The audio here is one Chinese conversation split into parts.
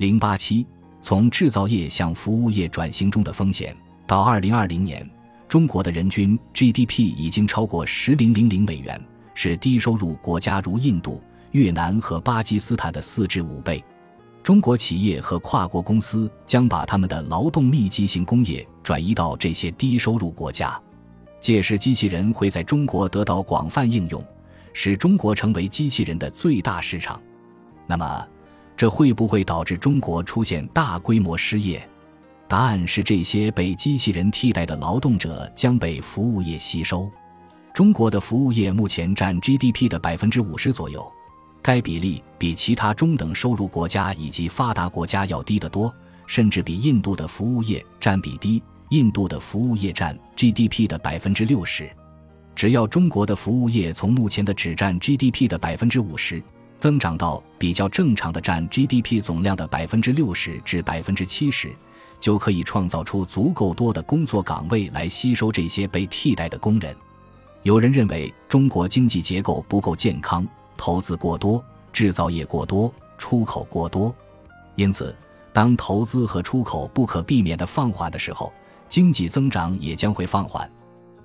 零八七，从制造业向服务业转型中的风险。到二零二零年，中国的人均 GDP 已经超过十零零零美元，是低收入国家如印度、越南和巴基斯坦的四至五倍。中国企业和跨国公司将把他们的劳动密集型工业转移到这些低收入国家，届时机器人会在中国得到广泛应用，使中国成为机器人的最大市场。那么，这会不会导致中国出现大规模失业？答案是：这些被机器人替代的劳动者将被服务业吸收。中国的服务业目前占 GDP 的百分之五十左右，该比例比其他中等收入国家以及发达国家要低得多，甚至比印度的服务业占比低。印度的服务业占 GDP 的百分之六十。只要中国的服务业从目前的只占 GDP 的百分之五十。增长到比较正常的占 GDP 总量的百分之六十至百分之七十，就可以创造出足够多的工作岗位来吸收这些被替代的工人。有人认为中国经济结构不够健康，投资过多，制造业过多，出口过多，因此，当投资和出口不可避免的放缓的时候，经济增长也将会放缓。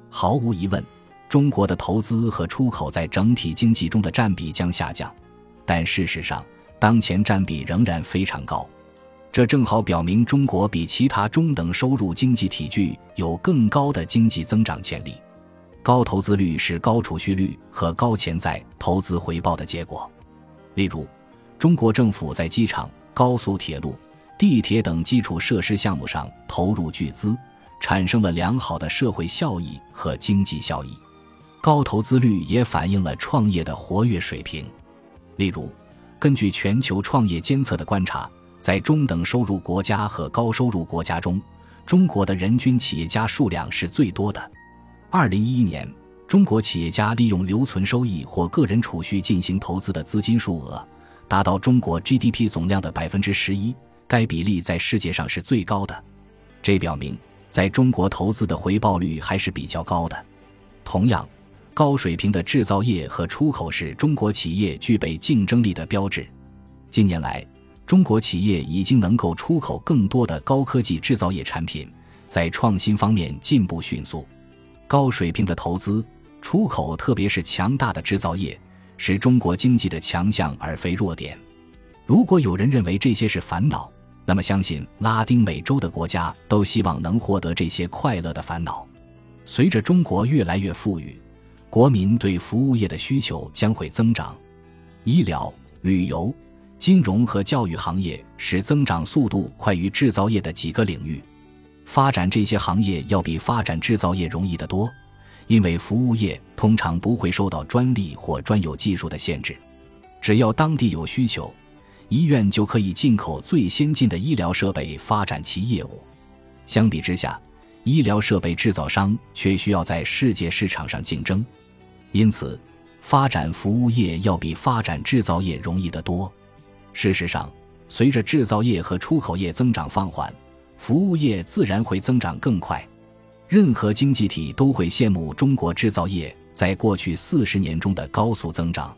毫无疑问，中国的投资和出口在整体经济中的占比将下降。但事实上，当前占比仍然非常高，这正好表明中国比其他中等收入经济体具有更高的经济增长潜力。高投资率是高储蓄率和高潜在投资回报的结果。例如，中国政府在机场、高速铁路、地铁等基础设施项目上投入巨资，产生了良好的社会效益和经济效益。高投资率也反映了创业的活跃水平。例如，根据全球创业监测的观察，在中等收入国家和高收入国家中，中国的人均企业家数量是最多的。二零一一年，中国企业家利用留存收益或个人储蓄进行投资的资金数额，达到中国 GDP 总量的百分之十一，该比例在世界上是最高的。这表明，在中国投资的回报率还是比较高的。同样。高水平的制造业和出口是中国企业具备竞争力的标志。近年来，中国企业已经能够出口更多的高科技制造业产品，在创新方面进步迅速。高水平的投资、出口，特别是强大的制造业，是中国经济的强项而非弱点。如果有人认为这些是烦恼，那么相信拉丁美洲的国家都希望能获得这些快乐的烦恼。随着中国越来越富裕。国民对服务业的需求将会增长，医疗、旅游、金融和教育行业是增长速度快于制造业的几个领域。发展这些行业要比发展制造业容易得多，因为服务业通常不会受到专利或专有技术的限制。只要当地有需求，医院就可以进口最先进的医疗设备发展其业务。相比之下，医疗设备制造商却需要在世界市场上竞争。因此，发展服务业要比发展制造业容易得多。事实上，随着制造业和出口业增长放缓，服务业自然会增长更快。任何经济体都会羡慕中国制造业在过去四十年中的高速增长。